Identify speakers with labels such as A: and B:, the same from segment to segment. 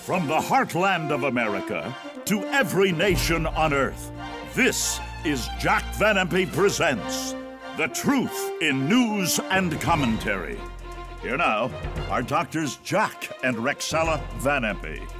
A: From the heartland of America to every nation on earth, this is Jack Van Impe Presents The Truth in News and Commentary. Here now are Doctors Jack and Rexella Van Impe.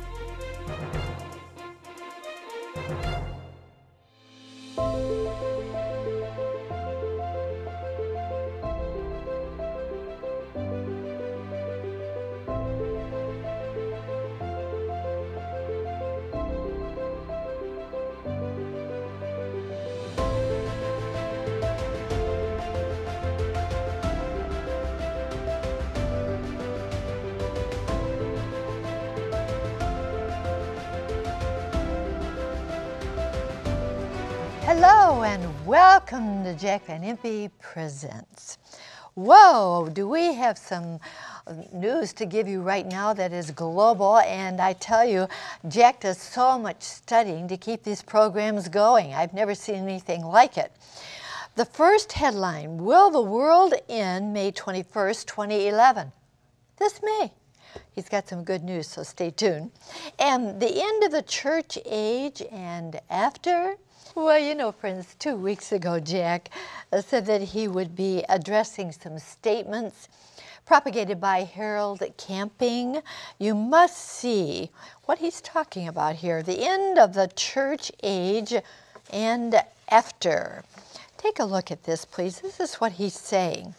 B: Hello and welcome to Jack Van Impe Presents. Whoa, do we have some uh, news to give you right now that is global? And I tell you, Jack does so much studying to keep these programs going. I've never seen anything like it. The first headline Will the world end May 21st, 2011? This May. He's got some good news, so stay tuned. And the end of the church age and after? Well, you know, friends, two weeks ago, Jack uh, said that he would be addressing some statements propagated by Harold Camping. You must see what he's talking about here the end of the church age and after. Take a look at this, please. This is what he's saying.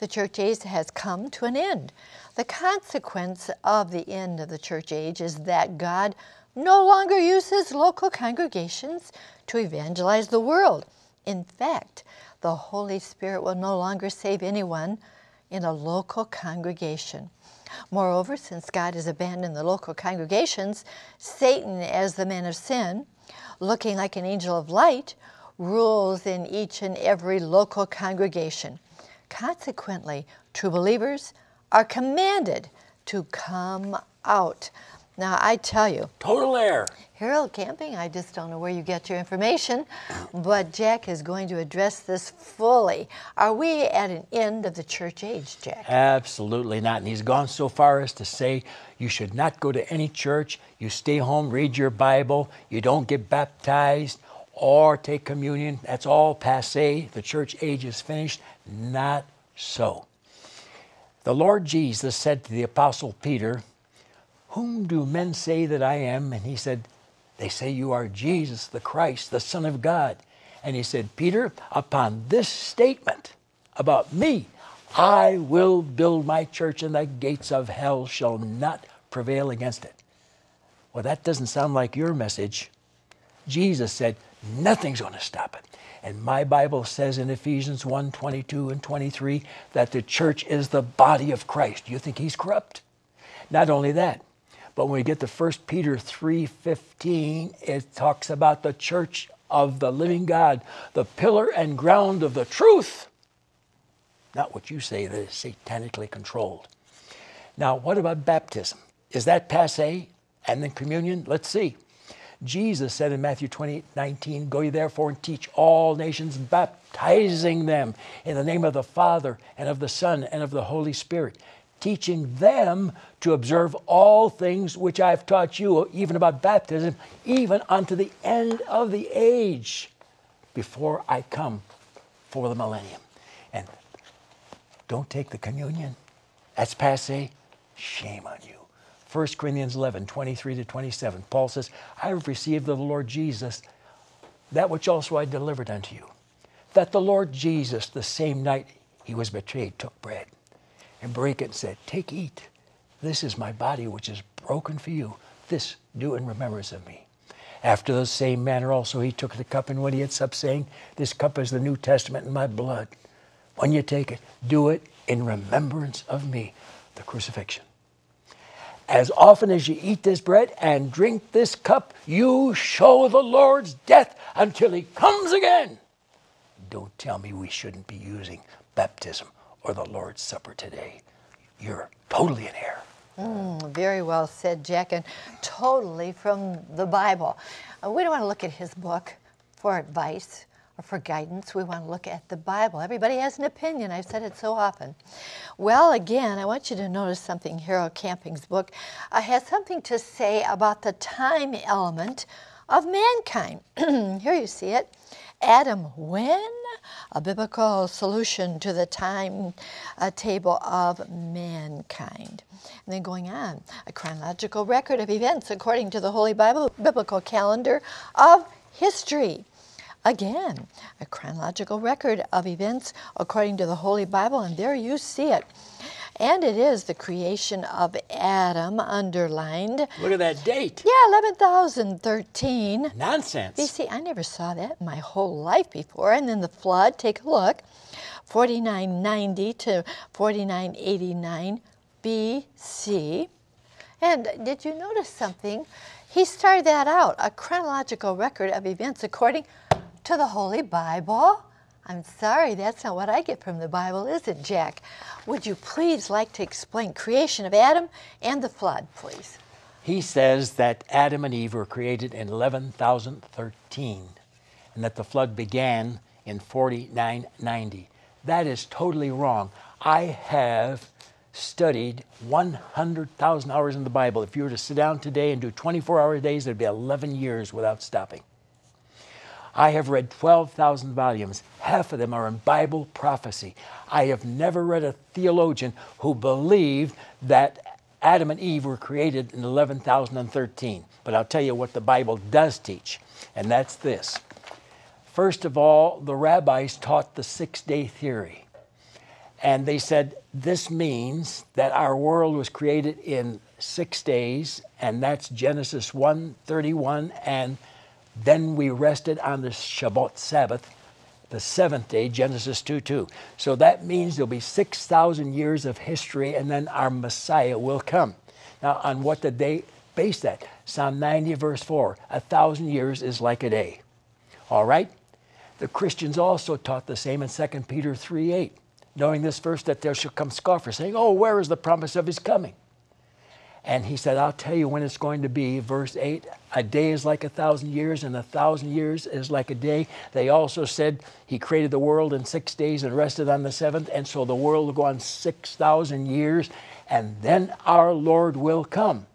B: The church age has come to an end. The consequence of the end of the church age is that God no longer uses local congregations to evangelize the world. In fact, the Holy Spirit will no longer save anyone in a local congregation. Moreover, since God has abandoned the local congregations, Satan, as the man of sin, looking like an angel of light, rules in each and every local congregation. Consequently, true believers are commanded to come out. Now, I tell you,
C: Total air.
B: Harold Camping, I just don't know where you get your information, but Jack is going to address this fully. Are we at an end of the church age, Jack?
C: Absolutely not. And he's gone so far as to say you should not go to any church. You stay home, read your Bible. You don't get baptized or take communion. That's all passe. The church age is finished. Not so. The Lord Jesus said to the Apostle Peter, Whom do men say that I am? And he said, They say you are Jesus, the Christ, the Son of God. And he said, Peter, upon this statement about me, I will build my church, and the gates of hell shall not prevail against it. Well, that doesn't sound like your message. Jesus said, Nothing's going to stop it. And my Bible says in Ephesians 1 22 and 23 that the church is the body of Christ. You think he's corrupt? Not only that, but when we get to 1 Peter 3:15, it talks about the church of the living God, the pillar and ground of the truth. Not what you say that is satanically controlled. Now, what about baptism? Is that passe? And then communion? Let's see. Jesus said in Matthew 28 19, Go ye therefore and teach all nations, baptizing them in the name of the Father and of the Son and of the Holy Spirit, teaching them to observe all things which I've taught you, even about baptism, even unto the end of the age, before I come for the millennium. And don't take the communion. That's passe. Shame on you. 1 Corinthians 11, 23 to 27. Paul says, I have received of the Lord Jesus that which also I delivered unto you. That the Lord Jesus, the same night he was betrayed, took bread and break it and said, Take, eat. This is my body which is broken for you. This do in remembrance of me. After the same manner also he took the cup, and when he had supped, saying, This cup is the New Testament in my blood. When you take it, do it in remembrance of me, the crucifixion. As often as you eat this bread and drink this cup, you show the Lord's death until he comes again. Don't tell me we shouldn't be using baptism or the Lord's Supper today. You're totally in error.
B: Mm, very well said, Jack, and totally from the Bible. Uh, we don't want to look at his book for advice or for guidance, we want to look at the Bible. Everybody has an opinion. I've said it so often. Well, again, I want you to notice something. Harold Camping's book uh, has something to say about the time element of mankind. Here you see it. Adam, when? A biblical solution to the time uh, table of mankind. And then going on, a chronological record of events according to the Holy Bible, biblical calendar of history. Again, a chronological record of events according to the Holy Bible, and there you see it. And it is the creation of Adam underlined.
C: Look at that date.
B: Yeah, 11,013.
C: Nonsense.
B: BC, I never saw that in my whole life before. And then the flood, take a look, 4990 to 4989 BC. And did you notice something? He started that out, a chronological record of events according to the Holy Bible. I'm sorry, that's not what I get from the Bible, is it, Jack? Would you please like to explain creation of Adam and the flood, please?
C: He says that Adam and Eve were created in 11,013 and that the flood began in 4990. That is totally wrong. I have studied 100,000 hours in the Bible. If you were to sit down today and do 24 hour days, it'd be 11 years without stopping. I have read 12,000 volumes. Half of them are in Bible prophecy. I have never read a theologian who believed that Adam and Eve were created in 11,013. But I'll tell you what the Bible does teach, and that's this. First of all, the rabbis taught the six day theory. And they said this means that our world was created in six days, and that's Genesis 1 31 and then we rested on the Shabbat Sabbath, the seventh day, Genesis 2 2. So that means there'll be 6,000 years of history and then our Messiah will come. Now, on what did they base that? Psalm 90, verse 4 A thousand years is like a day. All right? The Christians also taught the same in 2 Peter 3 8, knowing this verse that there shall come scoffers, saying, Oh, where is the promise of his coming? And he said, I'll tell you when it's going to be. Verse 8 A day is like a thousand years, and a thousand years is like a day. They also said he created the world in six days and rested on the seventh, and so the world will go on 6,000 years, and then our Lord will come.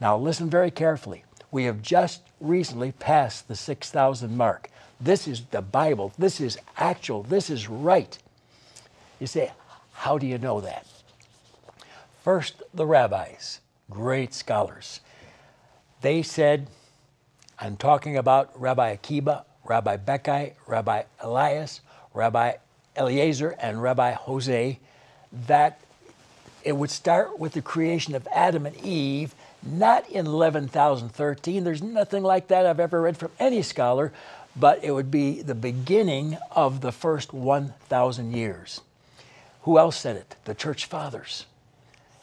C: Now, listen very carefully. We have just recently passed the 6,000 mark. This is the Bible. This is actual. This is right. You say, How do you know that? First, the rabbis great scholars. They said, I'm talking about Rabbi Akiba, Rabbi Bekai, Rabbi Elias, Rabbi Eliezer, and Rabbi Jose, that it would start with the creation of Adam and Eve, not in 11,013. There's nothing like that I've ever read from any scholar, but it would be the beginning of the first 1,000 years. Who else said it? The church fathers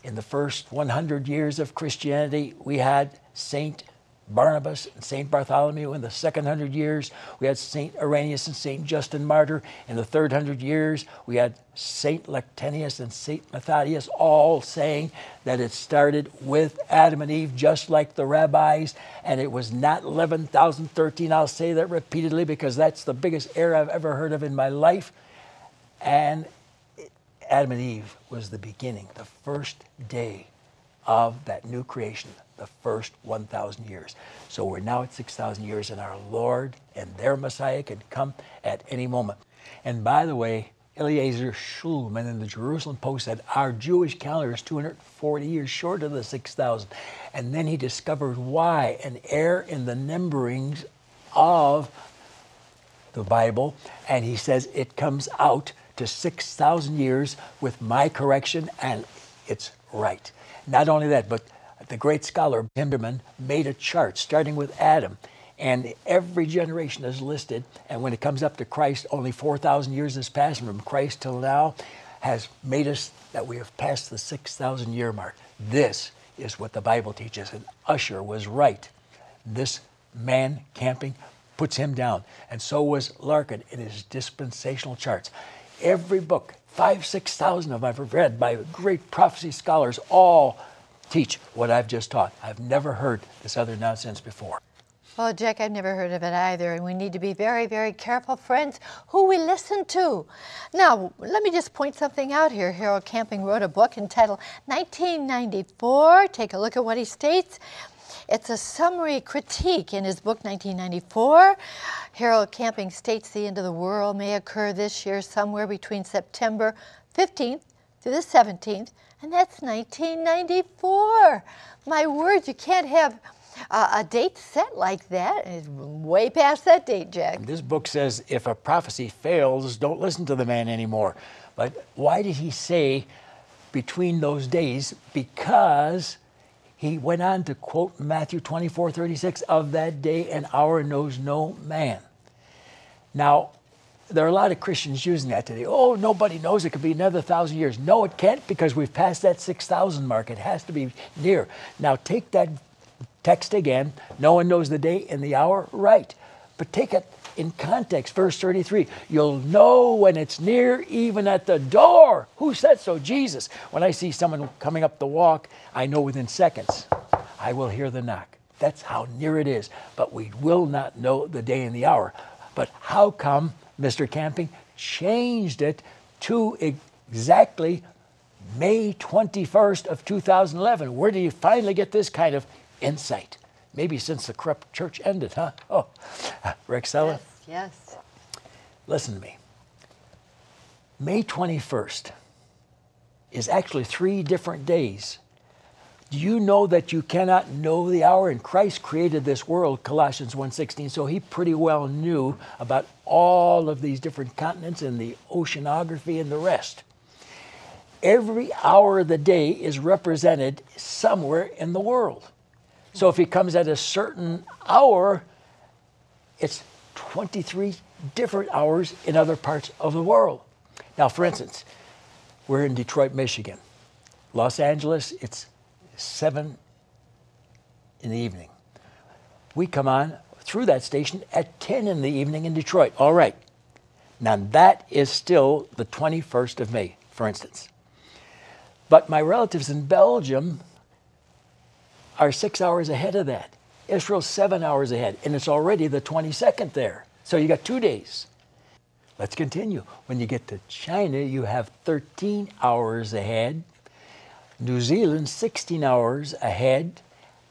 C: in the first 100 years of Christianity, we had Saint Barnabas and Saint Bartholomew. In the second hundred years, we had Saint Irenaeus and Saint Justin Martyr. In the third hundred years, we had Saint Lactantius and Saint Matthias, all saying that it started with Adam and Eve, just like the rabbis, and it was not 11,013. I'll say that repeatedly because that's the biggest error I've ever heard of in my life. And Adam and Eve was the beginning, the first day of that new creation, the first 1,000 years. So we're now at 6,000 years, and our Lord and their Messiah can come at any moment. And by the way, Eliezer Shulman in the Jerusalem Post said our Jewish calendar is 240 years short of the 6,000. And then he discovered why an error in the numberings of the Bible, and he says it comes out to 6,000 years with my correction, and it's right. Not only that, but the great scholar Himmerman made a chart starting with Adam, and every generation is listed. And when it comes up to Christ, only 4,000 years has passed from Christ till now, has made us that we have passed the 6,000 year mark. This is what the Bible teaches, and Ussher was right. This man camping puts him down, and so was Larkin in his dispensational charts every book, five, 6,000 of them I've read by great prophecy scholars, all teach what I've just taught. I've never heard this other nonsense before.
B: Well, Jack, I've never heard of it either, and we need to be very, very careful, friends, who we listen to. Now, let me just point something out here. Harold Camping wrote a book entitled 1994. Take a look at what he states. It's a summary critique in his book 1994. Harold Camping states the end of the world may occur this year somewhere between September 15th to the 17th, and that's 1994. My word, you can't have uh, a date set like that. It's way past that date, Jack.
C: This book says if a prophecy fails, don't listen to the man anymore. But why did he say between those days? Because he went on to quote Matthew 24 36, of that day and hour knows no man. Now, there are a lot of Christians using that today. Oh, nobody knows. It could be another thousand years. No, it can't because we've passed that 6,000 mark. It has to be near. Now, take that text again. No one knows the day and the hour. Right. But take it in context. Verse 33 You'll know when it's near, even at the door. Who said so? Jesus. When I see someone coming up the walk, I know within seconds I will hear the knock. That's how near it is. But we will not know the day and the hour. But how come Mr. Camping changed it to exactly May 21st of 2011? Where do you finally get this kind of insight. Maybe since the corrupt church ended, huh? Oh, Rexella?
B: Yes, yes.
C: Listen to me. May 21st is actually three different days. Do you know that you cannot know the hour? And Christ created this world, Colossians 1.16, so he pretty well knew about all of these different continents and the oceanography and the rest. Every hour of the day is represented somewhere in the world. So if he comes at a certain hour, it's 23 different hours in other parts of the world. Now, for instance, we're in Detroit, Michigan. Los Angeles, it's 7 in the evening. We come on through that station at 10 in the evening in Detroit. All right. Now, that is still the 21st of May, for instance. But my relatives in Belgium are six hours ahead of that. Israel's seven hours ahead, and it's already the 22nd there. So you got two days. Let's continue. When you get to China, you have 13 hours ahead, New Zealand, 16 hours ahead,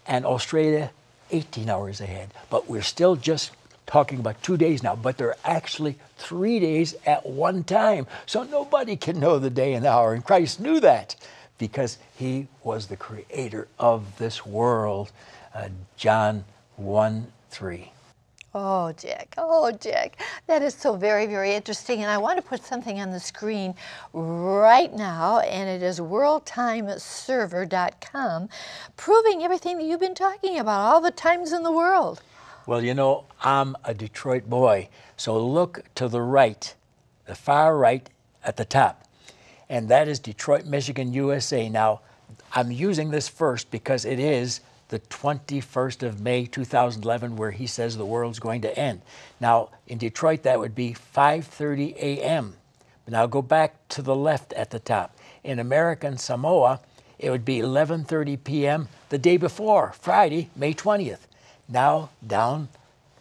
C: and Australia, 18 hours ahead. But we're still just talking about two days now, but they're actually three days at one time. So nobody can know the day and hour, and Christ knew that because he was the creator of this world. Uh, John 1 3.
B: Oh, Jack. Oh, Jack. That is so very, very interesting. And I want to put something on the screen right now, and it is worldtimeserver.com, proving everything that you've been talking about, all the times in the world.
C: Well, you know, I'm a Detroit boy, so look to the right, the far right at the top and that is Detroit, Michigan, USA. Now, I'm using this first because it is the 21st of May 2011 where he says the world's going to end. Now, in Detroit that would be 5:30 a.m. Now go back to the left at the top. In American Samoa, it would be 11:30 p.m. the day before, Friday, May 20th. Now down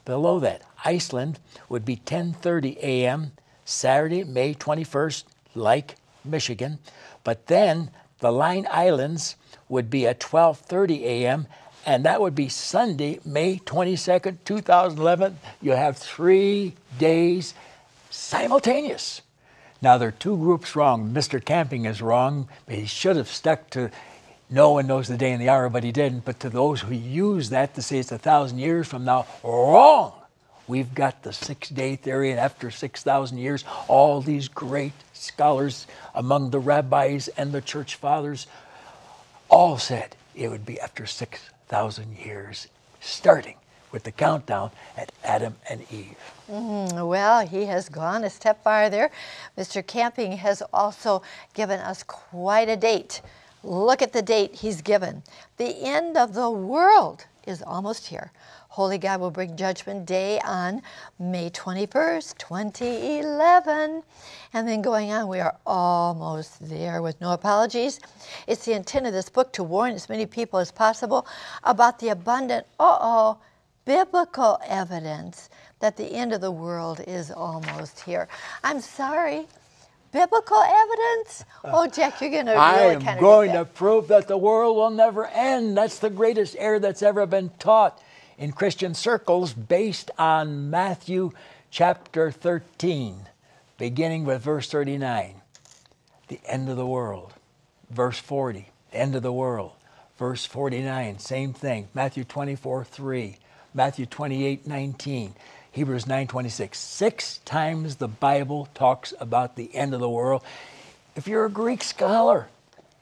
C: below that, Iceland would be 10:30 a.m. Saturday, May 21st, like Michigan. But then the Line Islands would be at 12:30 a.m. and that would be Sunday, May 22nd, 2011. You have 3 days simultaneous. Now there are two groups wrong. Mr. Camping is wrong. He should have stuck to no one knows the day and the hour, but he didn't. But to those who use that to say it's a thousand years from now, wrong. We've got the six day theory, and after 6,000 years, all these great scholars among the rabbis and the church fathers all said it would be after 6,000 years, starting with the countdown at Adam and Eve.
B: Mm, well, he has gone a step farther. Mr. Camping has also given us quite a date. Look at the date he's given. The end of the world is almost here. Holy God will bring Judgment Day on May 21st, 2011. And then going on, we are almost there with no apologies. It's the intent of this book to warn as many people as possible about the abundant, uh oh, biblical evidence that the end of the world is almost here. I'm sorry. Biblical evidence? Oh, Jack, you're going to really kind of.
C: I am going to prove that the world will never end. That's the greatest error that's ever been taught in Christian circles based on Matthew chapter 13, beginning with verse 39. The end of the world. Verse 40, the end of the world. Verse 49, same thing. Matthew 24, 3. Matthew 28, 19. Hebrews 9:26. Six times the Bible talks about the end of the world. If you're a Greek scholar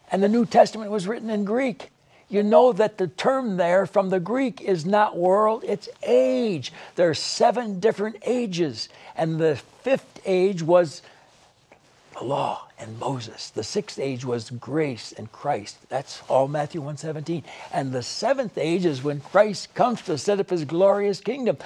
C: and the New Testament was written in Greek, you know that the term there from the Greek is not world, it's age. There are seven different ages, and the fifth age was the law and Moses. The sixth age was grace and Christ. That's all Matthew 1:17. And the seventh age is when Christ comes to set up his glorious kingdom.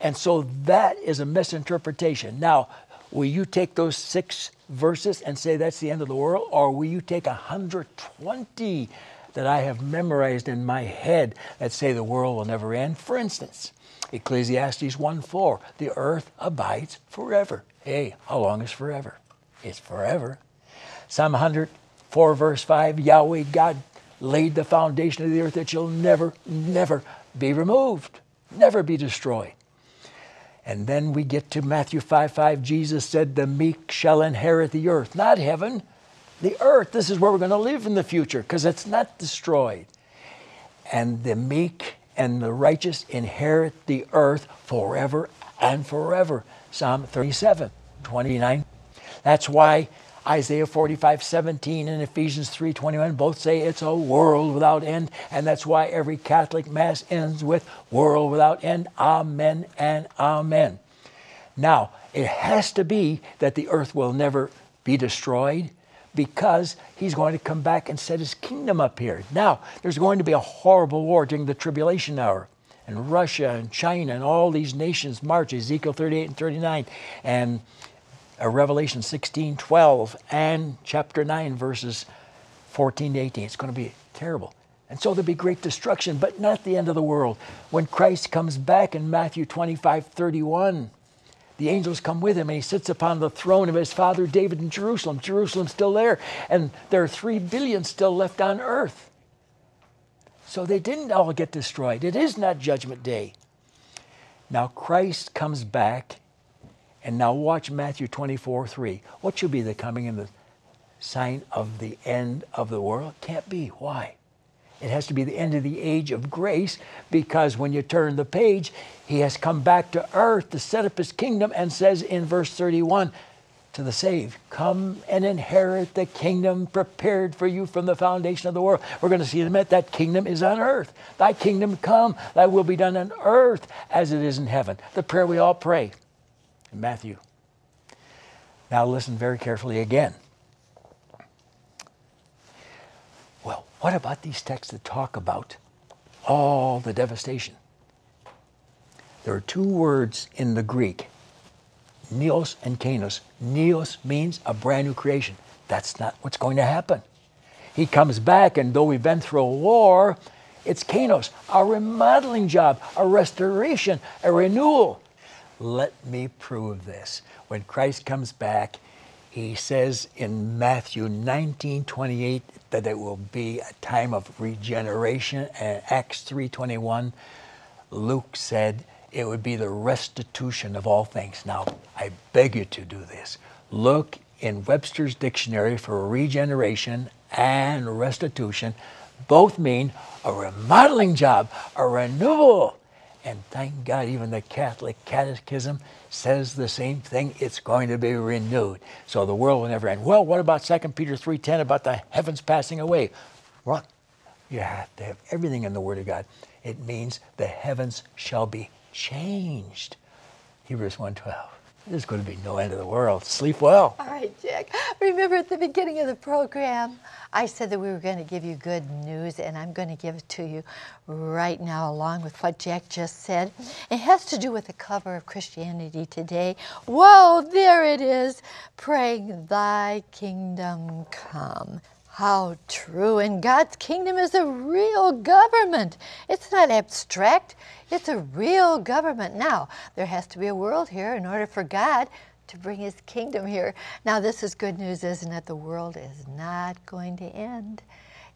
C: And so that is a misinterpretation. Now, will you take those six verses and say that's the end of the world? Or will you take 120 that I have memorized in my head that say the world will never end? For instance, Ecclesiastes 1 4, the earth abides forever. Hey, how long is forever? It's forever. Psalm 104, verse 5, Yahweh God laid the foundation of the earth that shall never, never be removed, never be destroyed. And then we get to Matthew 5 5. Jesus said, The meek shall inherit the earth, not heaven, the earth. This is where we're going to live in the future because it's not destroyed. And the meek and the righteous inherit the earth forever and forever. Psalm 37 29. That's why Isaiah 45, 17 and Ephesians 3, 21 both say it's a world without end. And that's why every Catholic Mass ends with world without end. Amen and amen. Now, it has to be that the earth will never be destroyed because he's going to come back and set his kingdom up here. Now, there's going to be a horrible war during the tribulation hour. And Russia and China and all these nations march, Ezekiel 38 and 39. And uh, Revelation 16, 12, and chapter 9, verses 14 to 18. It's going to be terrible. And so there'll be great destruction, but not the end of the world. When Christ comes back in Matthew 25, 31, the angels come with him and he sits upon the throne of his father David in Jerusalem. Jerusalem's still there, and there are three billion still left on earth. So they didn't all get destroyed. It is not Judgment Day. Now Christ comes back and now watch Matthew 24 3. What should be the coming and the sign of the end of the world? Can't be. Why? It has to be the end of the age of grace because when you turn the page, he has come back to earth to set up his kingdom and says in verse 31 to the saved, Come and inherit the kingdom prepared for you from the foundation of the world. We're going to see in a minute that kingdom is on earth. Thy kingdom come, thy will be done on earth as it is in heaven. The prayer we all pray in Matthew. Now listen very carefully again. Well, what about these texts that talk about all the devastation? There are two words in the Greek, neos and kainos. Neos means a brand new creation. That's not what's going to happen. He comes back, and though we've been through a war, it's kainos, a remodeling job, a restoration, a renewal. Let me prove this. When Christ comes back, he says in Matthew 19 28 that it will be a time of regeneration, and Acts 3 21, Luke said it would be the restitution of all things. Now, I beg you to do this. Look in Webster's dictionary for regeneration and restitution. Both mean a remodeling job, a renewal. And thank God, even the Catholic Catechism says the same thing. It's going to be renewed. So the world will never end. Well, what about 2 Peter 3.10 about the heavens passing away? Well, you have to have everything in the Word of God. It means the heavens shall be changed. Hebrews 1.12. There's going to be no end of the world. Sleep well.
B: All right, Jack. Remember at the beginning of the program, I said that we were going to give you good news, and I'm going to give it to you right now, along with what Jack just said. It has to do with the cover of Christianity Today. Whoa, there it is, praying, Thy kingdom come. How true. And God's kingdom is a real government. It's not abstract, it's a real government. Now, there has to be a world here in order for God to bring his kingdom here. Now, this is good news, isn't it? The world is not going to end.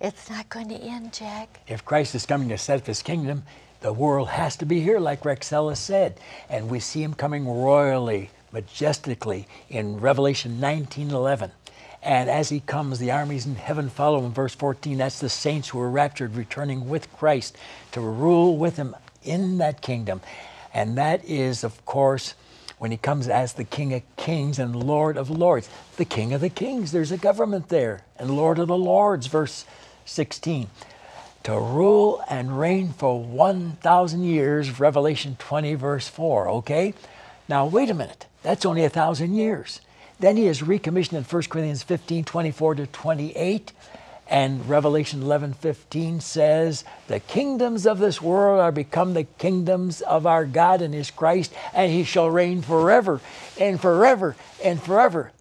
B: It's not going to end, Jack.
C: If Christ is coming to set up his kingdom, the world has to be here, like Rexella said. And we see him coming royally, majestically in Revelation 19 11. And as he comes, the armies in heaven follow him. Verse 14, that's the saints who are raptured, returning with Christ to rule with him in that kingdom. And that is, of course, when he comes as the King of Kings and Lord of Lords. The King of the Kings, there's a government there. And Lord of the Lords, verse 16. To rule and reign for 1,000 years, Revelation 20, verse 4. Okay? Now, wait a minute. That's only a thousand years. Then he is recommissioned in 1 Corinthians 15 24 to 28. And Revelation 11 15 says, The kingdoms of this world are become the kingdoms of our God and his Christ, and he shall reign forever and forever and forever.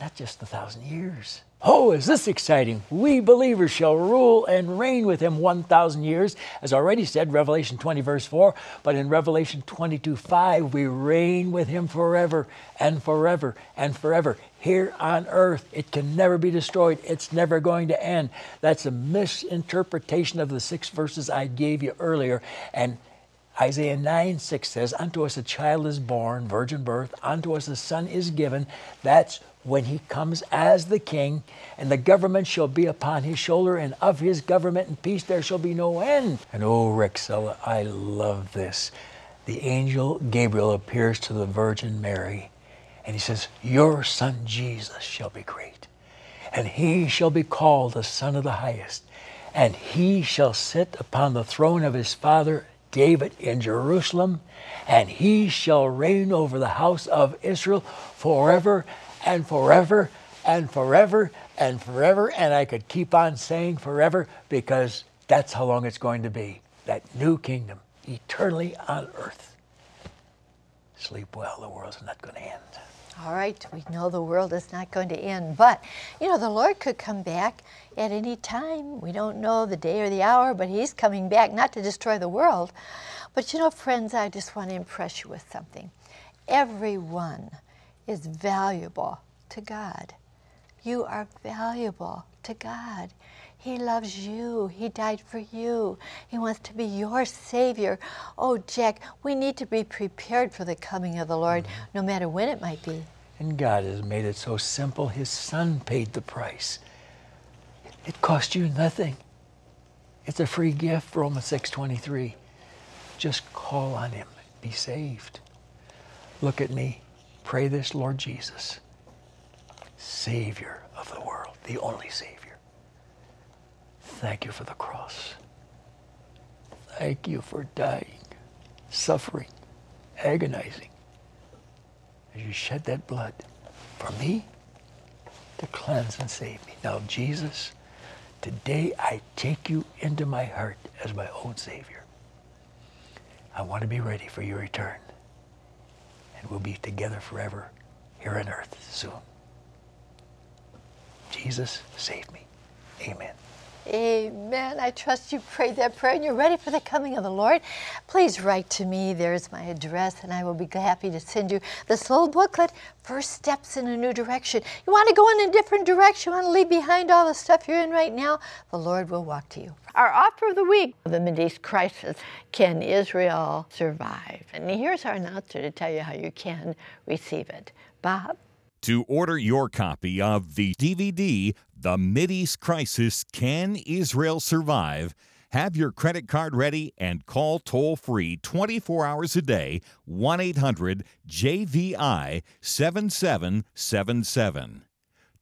C: Not just a thousand years. Oh, is this exciting? We believers shall rule and reign with him 1,000 years, as already said, Revelation 20, verse 4. But in Revelation 22, 5, we reign with him forever and forever and forever here on earth. It can never be destroyed, it's never going to end. That's a misinterpretation of the six verses I gave you earlier. And Isaiah 9 6 says, Unto us a child is born, virgin birth, unto us a son is given. That's when he comes as the king, and the government shall be upon his shoulder, and of his government and peace there shall be no end. And oh, Rexella, I love this. The angel Gabriel appears to the Virgin Mary, and he says, Your son Jesus shall be great, and he shall be called the Son of the Highest, and he shall sit upon the throne of his father David in Jerusalem, and he shall reign over the house of Israel forever and forever and forever and forever. And I could keep on saying forever because that's how long it's going to be. That new kingdom, eternally on earth. Sleep well, the world's not going to end.
B: All right, we know the world is not going to end, but you know, the Lord could come back at any time. We don't know the day or the hour, but He's coming back not to destroy the world. But you know, friends, I just want to impress you with something. Everyone is valuable to God. You are valuable to God. He loves you. He died for you. He wants to be your Savior. Oh, Jack, we need to be prepared for the coming of the Lord, mm-hmm. no matter when it might be.
C: And God has made it so simple. His Son paid the price. It cost you nothing. It's a free gift, Romans 6.23. Just call on Him. Be saved. Look at me. Pray this, Lord Jesus, Savior of the world, the only Savior. Thank you for the cross. Thank you for dying, suffering, agonizing as you shed that blood for me to cleanse and save me. Now, Jesus, today I take you into my heart as my own Savior. I want to be ready for your return and we'll be together forever here on earth soon. Jesus, save me. Amen.
B: Amen. I trust you prayed that prayer and you're ready for the coming of the Lord. Please write to me. There's my address, and I will be happy to send you this little booklet, First Steps in a New Direction. You want to go in a different direction, you want to leave behind all the stuff you're in right now, the Lord will walk to you. Our offer of the week the Mideast crisis Can Israel survive? And here's our announcer to tell you how you can receive it. Bob?
D: To order your copy of the DVD, The Mideast Crisis Can Israel Survive? Have your credit card ready and call toll free 24 hours a day 1 800 JVI 7777.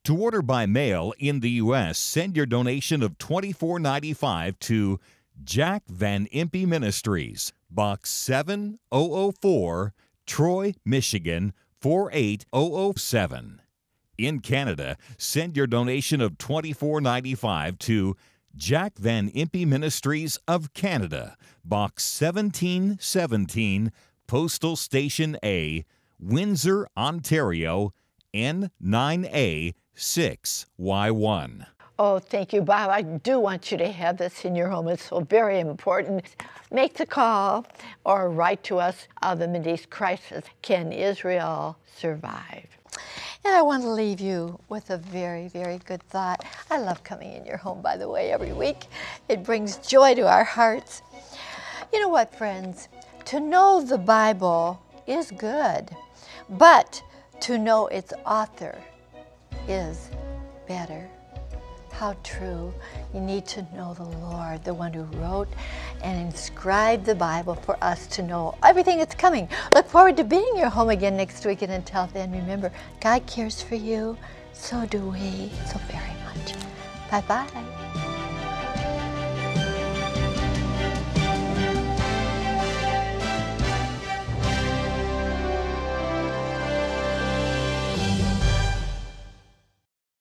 D: To order by mail in the U.S., send your donation of $24.95 to Jack Van Impe Ministries, Box 7004, Troy, Michigan 48007. In Canada, send your donation of $24.95 to Jack Van Impe Ministries of Canada, Box 1717, Postal Station A, Windsor, Ontario, N9A 6Y1.
B: Oh, thank you, Bob. I do want you to have this in your home. It's so very important. Make the call or write to us of the Mideast crisis. Can Israel survive? And I want to leave you with a very, very good thought. I love coming in your home, by the way, every week. It brings joy to our hearts. You know what, friends? To know the Bible is good, but to know its author is better. How true. You need to know the Lord, the one who wrote and inscribed the Bible for us to know everything that's coming. Look forward to being your home again next week. And until then, remember, God cares for you. So do we. So very much. Bye bye.